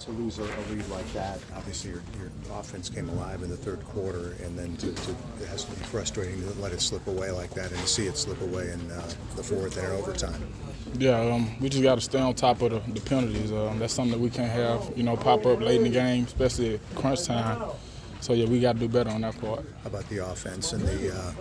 To lose a, lead like that, obviously your, your offense came alive in the third quarter, and then to, to, it has to be frustrating to let it slip away like that and to see it slip away in uh, the fourth and overtime. Yeah, um, we just got to stay on top of the, the penalties. Um, that's something that we can't have, you know, pop up late in the game, especially crunch time. So yeah, we got to do better on that part. How about the offense and the, uh,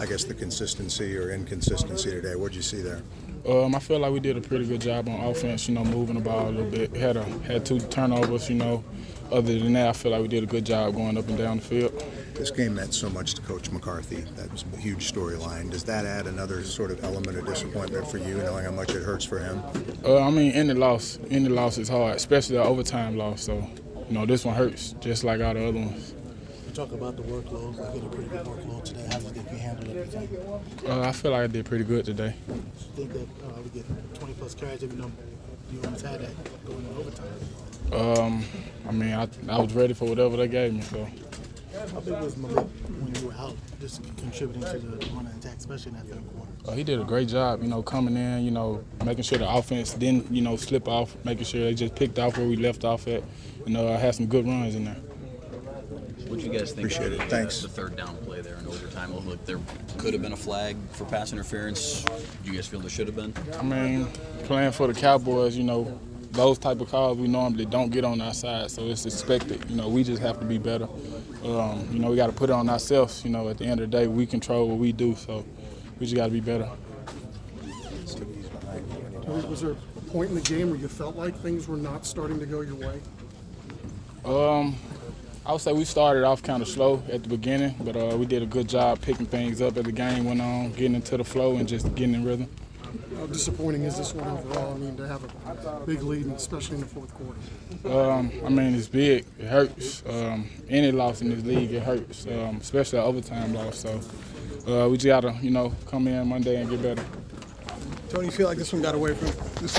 I guess the consistency or inconsistency today? What did you see there? Um, I feel like we did a pretty good job on offense. You know, moving the ball a little bit. Had a had two turnovers. You know, other than that, I feel like we did a good job going up and down the field. This game meant so much to Coach McCarthy. That was a huge storyline. Does that add another sort of element of disappointment for you, knowing how much it hurts for him? Uh, I mean, any loss, any loss is hard, especially the overtime loss. So, you know, this one hurts just like all the other ones. Talk about the workload. You had a pretty good workload today. How do you think you handled everything? Uh, I feel like I did pretty good today. You think that uh, we get 20 plus carries every number? You almost had that going in overtime. Um, I mean, I, I was ready for whatever they gave me. So. How big was Malik when you were out, just contributing to the running attack, especially in that third quarter? Uh, he did a great job, you know, coming in, you know, making sure the offense didn't, you know, slip off, making sure they just picked off where we left off at. You know, I had some good runs in there. What do you guys think? Appreciate of it. the, uh, Thanks. The third down play there in overtime. Well, look, there could have been a flag for pass interference. Do you guys feel there should have been? I mean, playing for the Cowboys, you know, those type of calls we normally don't get on our side, so it's expected. You know, we just have to be better. Um, you know, we got to put it on ourselves. You know, at the end of the day, we control what we do, so we just got to be better. Was there a point in the game where you felt like things were not starting to go your way? Um, I would say we started off kind of slow at the beginning, but uh, we did a good job picking things up as the game went on, getting into the flow and just getting in rhythm. How disappointing is this one overall? I mean, to have a big lead, especially in the fourth quarter. Um, I mean, it's big. It hurts. Um, any loss in this league, it hurts, um, especially an overtime loss. So uh, we just gotta, you know, come in Monday and get better. Tony, you feel like this one got away from this?